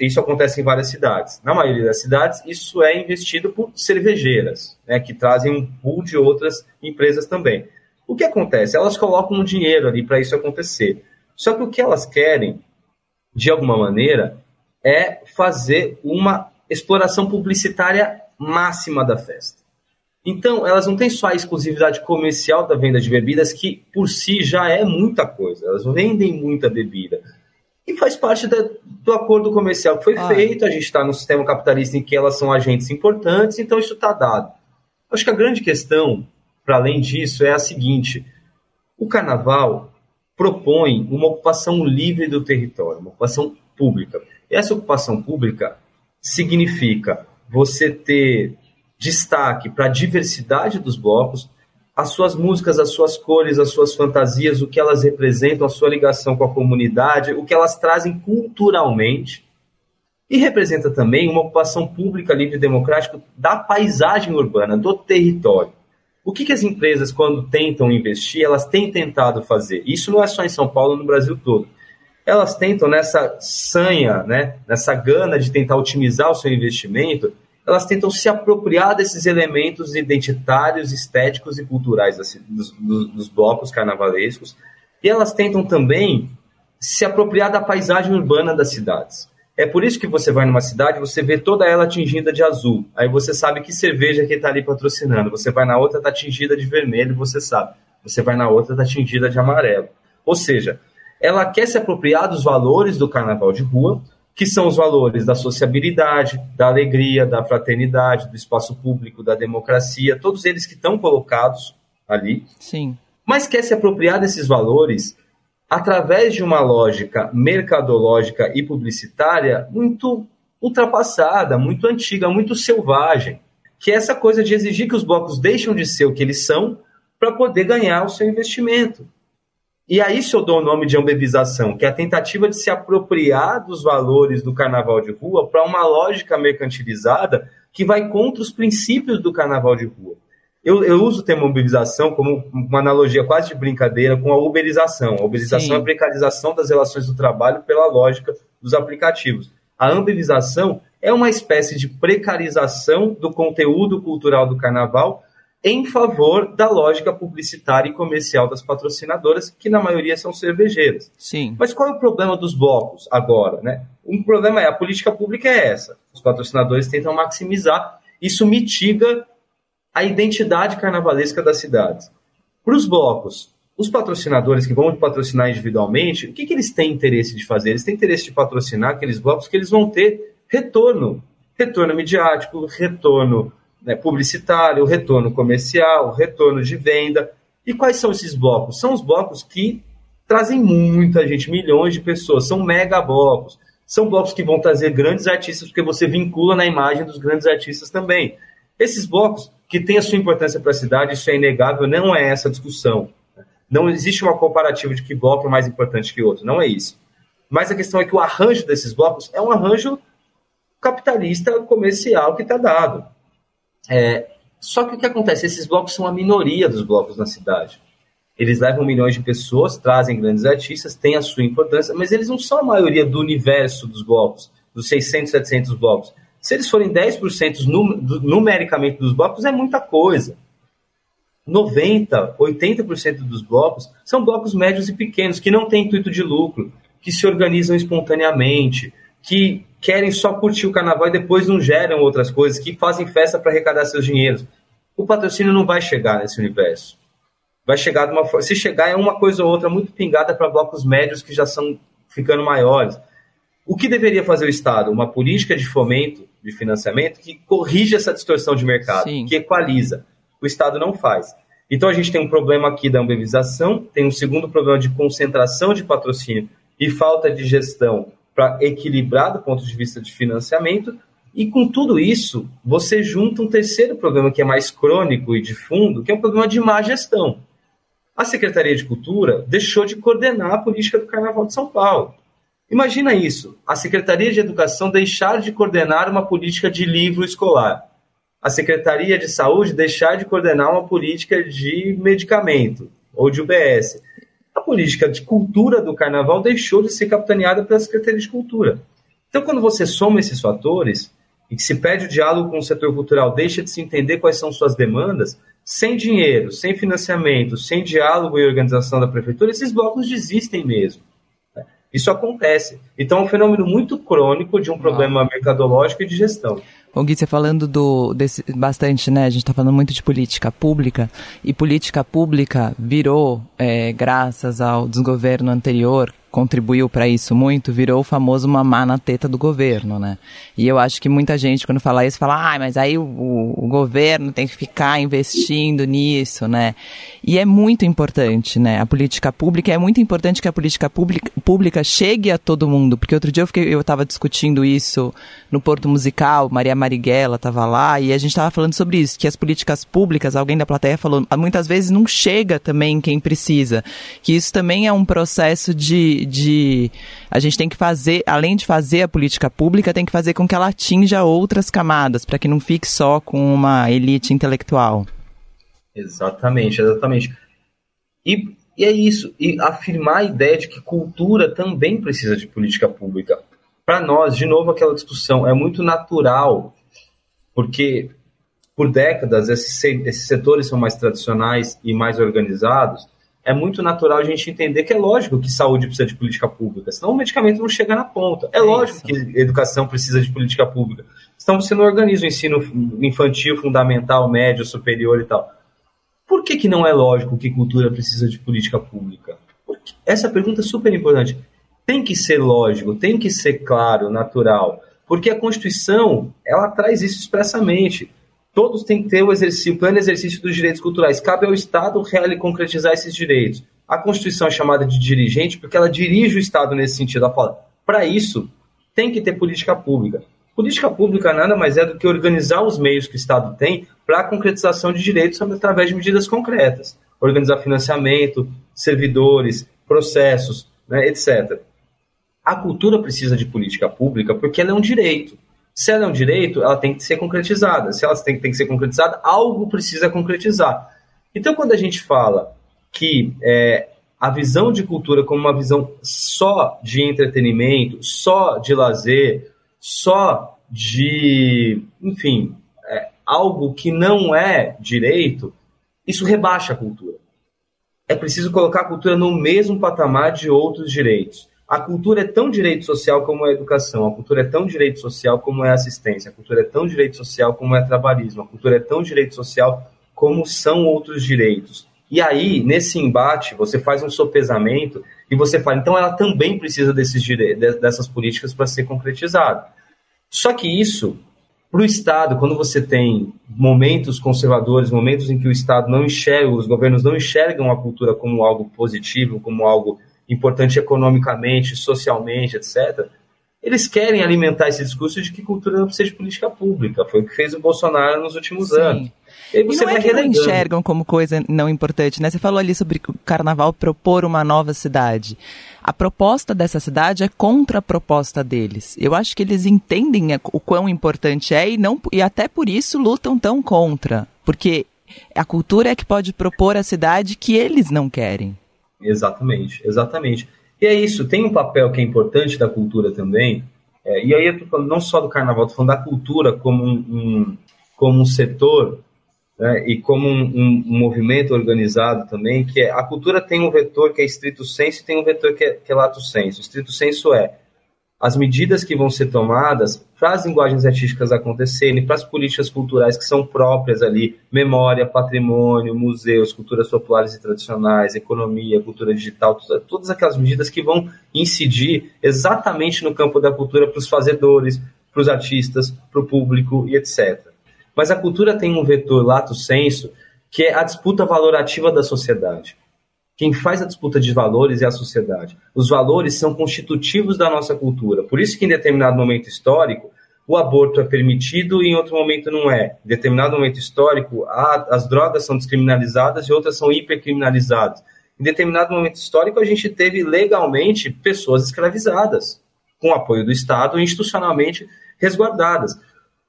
[SPEAKER 3] isso acontece em várias cidades. Na maioria das cidades, isso é investido por cervejeiras, né, que trazem um pool de outras empresas também. O que acontece? Elas colocam um dinheiro ali para isso acontecer. Só que o que elas querem, de alguma maneira, é fazer uma exploração publicitária máxima da festa. Então, elas não têm só a exclusividade comercial da venda de bebidas, que por si já é muita coisa. Elas vendem muita bebida e faz parte da, do acordo comercial que foi ah. feito. A gente está no sistema capitalista em que elas são agentes importantes, então isso está dado. Acho que a grande questão, para além disso, é a seguinte: o carnaval propõe uma ocupação livre do território, uma ocupação pública. E essa ocupação pública significa você ter destaque para a diversidade dos blocos, as suas músicas, as suas cores, as suas fantasias, o que elas representam, a sua ligação com a comunidade, o que elas trazem culturalmente. E representa também uma ocupação pública livre e democrática da paisagem urbana, do território. O que, que as empresas, quando tentam investir, elas têm tentado fazer? Isso não é só em São Paulo, no Brasil todo. Elas tentam, nessa sanha, né, nessa gana de tentar otimizar o seu investimento, elas tentam se apropriar desses elementos identitários, estéticos e culturais dos, dos blocos carnavalescos, e elas tentam também se apropriar da paisagem urbana das cidades. É por isso que você vai numa cidade, você vê toda ela tingida de azul. Aí você sabe que cerveja que está ali patrocinando. Você vai na outra, está tingida de vermelho, você sabe. Você vai na outra, está tingida de amarelo. Ou seja, ela quer se apropriar dos valores do carnaval de rua, que são os valores da sociabilidade, da alegria, da fraternidade, do espaço público, da democracia, todos eles que estão colocados ali.
[SPEAKER 1] Sim.
[SPEAKER 3] Mas quer se apropriar desses valores através de uma lógica mercadológica e publicitária muito ultrapassada, muito antiga, muito selvagem, que é essa coisa de exigir que os blocos deixem de ser o que eles são para poder ganhar o seu investimento. E aí isso eu dou o nome de ambevização, que é a tentativa de se apropriar dos valores do carnaval de rua para uma lógica mercantilizada que vai contra os princípios do carnaval de rua. Eu, eu uso o termo mobilização como uma analogia quase de brincadeira com a uberização. A uberização Sim. é a precarização das relações do trabalho pela lógica dos aplicativos. A ambivização é uma espécie de precarização do conteúdo cultural do carnaval em favor da lógica publicitária e comercial das patrocinadoras, que na maioria são cervejeiras.
[SPEAKER 1] Sim.
[SPEAKER 3] Mas qual é o problema dos blocos agora? Né? Um problema é a política pública é essa. Os patrocinadores tentam maximizar, isso mitiga a identidade carnavalesca das cidades. Para os blocos, os patrocinadores que vão patrocinar individualmente, o que, que eles têm interesse de fazer? Eles têm interesse de patrocinar aqueles blocos que eles vão ter retorno. Retorno midiático, retorno né, publicitário, retorno comercial, retorno de venda. E quais são esses blocos? São os blocos que trazem muita gente, milhões de pessoas, são mega blocos. São blocos que vão trazer grandes artistas, porque você vincula na imagem dos grandes artistas também. Esses blocos que têm a sua importância para a cidade, isso é inegável, não é essa discussão. Não existe uma comparativa de que bloco é mais importante que outro, não é isso. Mas a questão é que o arranjo desses blocos é um arranjo capitalista comercial que está dado. É, só que o que acontece? Esses blocos são a minoria dos blocos na cidade. Eles levam milhões de pessoas, trazem grandes artistas, têm a sua importância, mas eles não são a maioria do universo dos blocos, dos 600, 700 blocos. Se eles forem 10% numericamente dos blocos, é muita coisa. 90, 80% dos blocos são blocos médios e pequenos, que não têm intuito de lucro, que se organizam espontaneamente, que querem só curtir o carnaval e depois não geram outras coisas, que fazem festa para arrecadar seus dinheiros. O patrocínio não vai chegar nesse universo. Vai chegar de uma forma. Se chegar, é uma coisa ou outra muito pingada para blocos médios que já são ficando maiores. O que deveria fazer o Estado? Uma política de fomento, de financiamento, que corrige essa distorção de mercado, Sim. que equaliza. O Estado não faz. Então a gente tem um problema aqui da ambevização, tem um segundo problema de concentração de patrocínio e falta de gestão para equilibrar do ponto de vista de financiamento. E com tudo isso, você junta um terceiro problema que é mais crônico e de fundo, que é um problema de má gestão. A Secretaria de Cultura deixou de coordenar a política do Carnaval de São Paulo. Imagina isso, a Secretaria de Educação deixar de coordenar uma política de livro escolar. a Secretaria de Saúde deixar de coordenar uma política de medicamento ou de UBS. A política de cultura do carnaval deixou de ser capitaneada pela Secretaria de Cultura. Então, quando você soma esses fatores e que se perde o diálogo com o setor cultural, deixa de se entender quais são suas demandas, sem dinheiro, sem financiamento, sem diálogo e organização da prefeitura, esses blocos desistem mesmo. Isso acontece. Então, é um fenômeno muito crônico de um problema mercadológico e de gestão.
[SPEAKER 1] Bom, Gui, você falando do, desse, bastante, né? A gente está falando muito de política pública, e política pública virou, é, graças ao desgoverno anterior, contribuiu para isso muito, virou o famoso mamar na teta do governo, né? E eu acho que muita gente, quando fala isso, fala, ah, mas aí o, o, governo tem que ficar investindo nisso, né? E é muito importante, né? A política pública, é muito importante que a política pública, pública chegue a todo mundo, porque outro dia eu fiquei, eu discutindo isso no Porto Musical, Maria Marighella estava lá, e a gente estava falando sobre isso, que as políticas públicas, alguém da plateia falou, muitas vezes não chega também quem precisa, que isso também é um processo de de, a gente tem que fazer, além de fazer a política pública, tem que fazer com que ela atinja outras camadas, para que não fique só com uma elite intelectual.
[SPEAKER 3] Exatamente, exatamente. E, e é isso, e afirmar a ideia de que cultura também precisa de política pública. Para nós, de novo, aquela discussão é muito natural, porque por décadas esses, esses setores são mais tradicionais e mais organizados, é muito natural a gente entender que é lógico que saúde precisa de política pública, senão o medicamento não chega na ponta. É, é lógico isso. que educação precisa de política pública. Então você não organiza o ensino infantil, fundamental, médio, superior e tal. Por que, que não é lógico que cultura precisa de política pública? Porque essa pergunta é super importante. Tem que ser lógico, tem que ser claro, natural. Porque a Constituição, ela traz isso expressamente todos têm que ter o, exercício, o pleno exercício dos direitos culturais. Cabe ao Estado real concretizar esses direitos. A Constituição é chamada de dirigente porque ela dirige o Estado nesse sentido. Ela fala, para isso, tem que ter política pública. Política pública nada mais é do que organizar os meios que o Estado tem para a concretização de direitos através de medidas concretas. Organizar financiamento, servidores, processos, né, etc. A cultura precisa de política pública porque ela é um direito. Se ela é um direito, ela tem que ser concretizada. Se ela tem, tem que ser concretizada, algo precisa concretizar. Então, quando a gente fala que é, a visão de cultura como uma visão só de entretenimento, só de lazer, só de, enfim, é, algo que não é direito, isso rebaixa a cultura. É preciso colocar a cultura no mesmo patamar de outros direitos. A cultura é tão direito social como a educação, a cultura é tão direito social como é a assistência, a cultura é tão direito social como é trabalhismo, a cultura é tão direito social como são outros direitos. E aí, nesse embate, você faz um sopesamento e você fala, então ela também precisa desses dessas políticas para ser concretizada. Só que isso, para o Estado, quando você tem momentos conservadores, momentos em que o Estado não enxerga, os governos não enxergam a cultura como algo positivo, como algo importante economicamente, socialmente, etc., eles querem alimentar esse discurso de que cultura não precisa de política pública. Foi o que fez o Bolsonaro nos últimos Sim. anos.
[SPEAKER 1] E, e não é que não enxergam como coisa não importante, né? Você falou ali sobre o carnaval propor uma nova cidade. A proposta dessa cidade é contra a proposta deles. Eu acho que eles entendem o quão importante é e, não, e até por isso lutam tão contra. Porque a cultura é que pode propor a cidade que eles não querem.
[SPEAKER 3] Exatamente, exatamente. E é isso, tem um papel que é importante da cultura também, é, e aí eu tô falando não só do carnaval, estou falando da cultura como um, um como um setor né, e como um, um, movimento organizado também, que é a cultura tem um vetor que é estrito senso e tem um vetor que é, que é lato senso. Estrito senso é as medidas que vão ser tomadas para as linguagens artísticas acontecerem, para as políticas culturais que são próprias ali, memória, patrimônio, museus, culturas populares e tradicionais, economia, cultura digital, todas aquelas medidas que vão incidir exatamente no campo da cultura para os fazedores, para os artistas, para o público e etc. Mas a cultura tem um vetor lato senso, que é a disputa valorativa da sociedade. Quem faz a disputa de valores é a sociedade. Os valores são constitutivos da nossa cultura. Por isso que em determinado momento histórico, o aborto é permitido e em outro momento não é. Em determinado momento histórico, as drogas são descriminalizadas e outras são hipercriminalizadas. Em determinado momento histórico, a gente teve legalmente pessoas escravizadas, com apoio do Estado, institucionalmente resguardadas.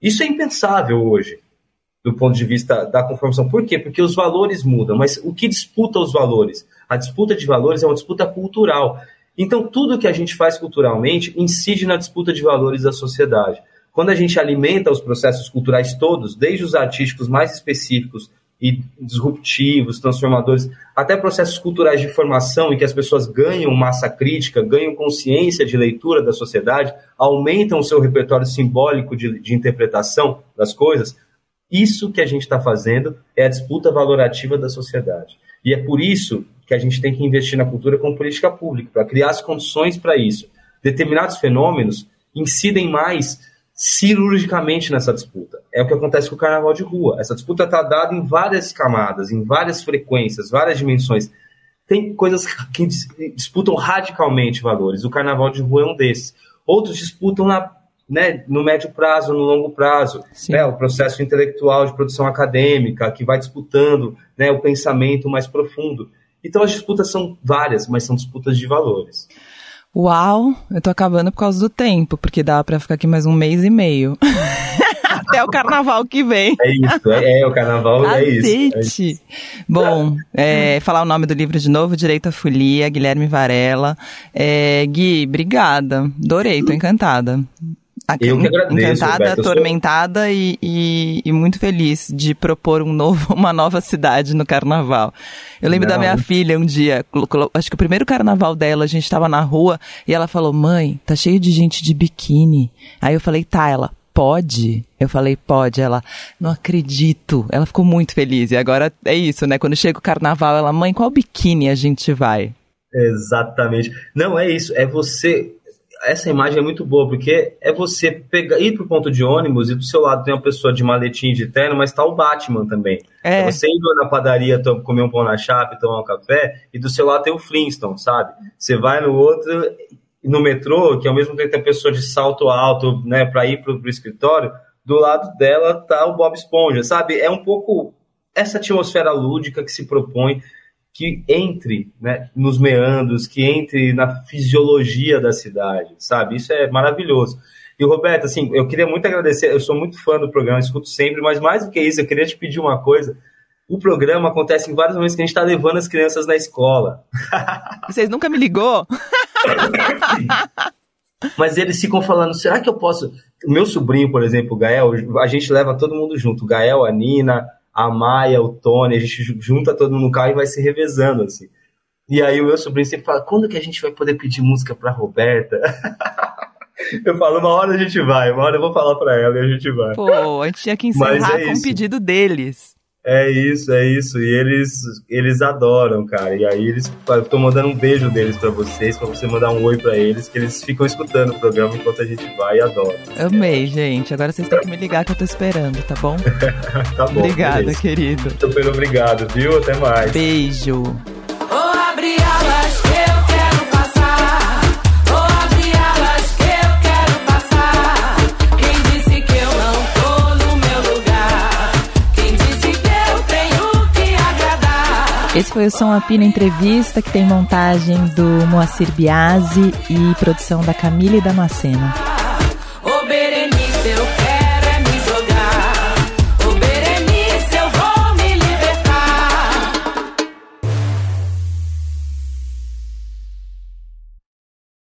[SPEAKER 3] Isso é impensável hoje. Do ponto de vista da conformação. Por quê? Porque os valores mudam, mas o que disputa os valores? A disputa de valores é uma disputa cultural. Então, tudo que a gente faz culturalmente incide na disputa de valores da sociedade. Quando a gente alimenta os processos culturais todos, desde os artísticos mais específicos e disruptivos, transformadores, até processos culturais de formação em que as pessoas ganham massa crítica, ganham consciência de leitura da sociedade, aumentam o seu repertório simbólico de, de interpretação das coisas, isso que a gente está fazendo é a disputa valorativa da sociedade. E é por isso que a gente tem que investir na cultura como política pública, para criar as condições para isso. Determinados fenômenos incidem mais cirurgicamente nessa disputa. É o que acontece com o carnaval de rua. Essa disputa está dada em várias camadas, em várias frequências, várias dimensões. Tem coisas que disputam radicalmente valores. O carnaval de rua é um desses. Outros disputam na, né, no médio prazo, no longo prazo. Né, o processo intelectual de produção acadêmica, que vai disputando né, o pensamento mais profundo. Então as disputas são várias, mas são disputas de valores.
[SPEAKER 1] Uau, eu tô acabando por causa do tempo, porque dá para ficar aqui mais um mês e meio. Até o carnaval que vem.
[SPEAKER 3] É isso, é, é o carnaval é isso, é isso.
[SPEAKER 1] Bom, é, falar o nome do livro de novo, Direito à Folia, Guilherme Varela. É, Gui, obrigada. Adorei, tô encantada.
[SPEAKER 3] Eu que agradeço,
[SPEAKER 1] encantada,
[SPEAKER 3] Roberto,
[SPEAKER 1] atormentada sou... e, e, e, muito feliz de propor um novo, uma nova cidade no carnaval. Eu lembro Não. da minha filha um dia, acho que o primeiro carnaval dela, a gente estava na rua e ela falou: Mãe, tá cheio de gente de biquíni. Aí eu falei: Tá, ela. Pode? Eu falei, pode. Ela, não acredito. Ela ficou muito feliz. E agora é isso, né? Quando chega o carnaval, ela, mãe, qual biquíni a gente vai?
[SPEAKER 3] Exatamente. Não, é isso. É você essa imagem é muito boa, porque é você pegar, ir pro ponto de ônibus e do seu lado tem uma pessoa de maletinho de terno, mas tá o Batman também. É. é você indo na padaria comer um pão na chapa e tomar um café, e do seu lado tem o Flintstone, sabe? Você vai no outro, no metrô, que ao mesmo tempo tem a pessoa de salto alto, né, para ir pro, pro escritório, do lado dela tá o Bob Esponja, sabe? É um pouco essa atmosfera lúdica que se propõe que entre né, nos meandros, que entre na fisiologia da cidade, sabe? Isso é maravilhoso. E, Roberto, assim, eu queria muito agradecer, eu sou muito fã do programa, escuto sempre, mas mais do que isso, eu queria te pedir uma coisa. O programa acontece em vários momentos que a gente está levando as crianças na escola.
[SPEAKER 1] Vocês nunca me ligou?
[SPEAKER 3] mas eles ficam falando, será que eu posso... Meu sobrinho, por exemplo, o Gael, a gente leva todo mundo junto, o Gael, a Nina, a Maia, o Tony, a gente junta todo mundo no carro e vai se revezando, assim. E aí o meu sobrinho sempre fala, quando que a gente vai poder pedir música pra Roberta? eu falo, uma hora a gente vai, uma hora eu vou falar pra ela e a gente vai.
[SPEAKER 1] Pô, a gente tinha que encerrar é com um pedido deles.
[SPEAKER 3] É isso, é isso. E eles, eles adoram, cara. E aí eles estão mandando um beijo deles para vocês, para você mandar um oi para eles, que eles ficam escutando o programa enquanto a gente vai e adoram.
[SPEAKER 1] Amei, gente. Agora vocês têm que me ligar que eu tô esperando, tá bom?
[SPEAKER 3] tá bom.
[SPEAKER 1] Obrigada, beleza. querido.
[SPEAKER 3] Super obrigado, viu? Até mais.
[SPEAKER 1] Beijo. Esse foi o Som Apina Entrevista, que tem montagem do Moacir Biasi e produção da Camille Damasceno. Ô Berenice, eu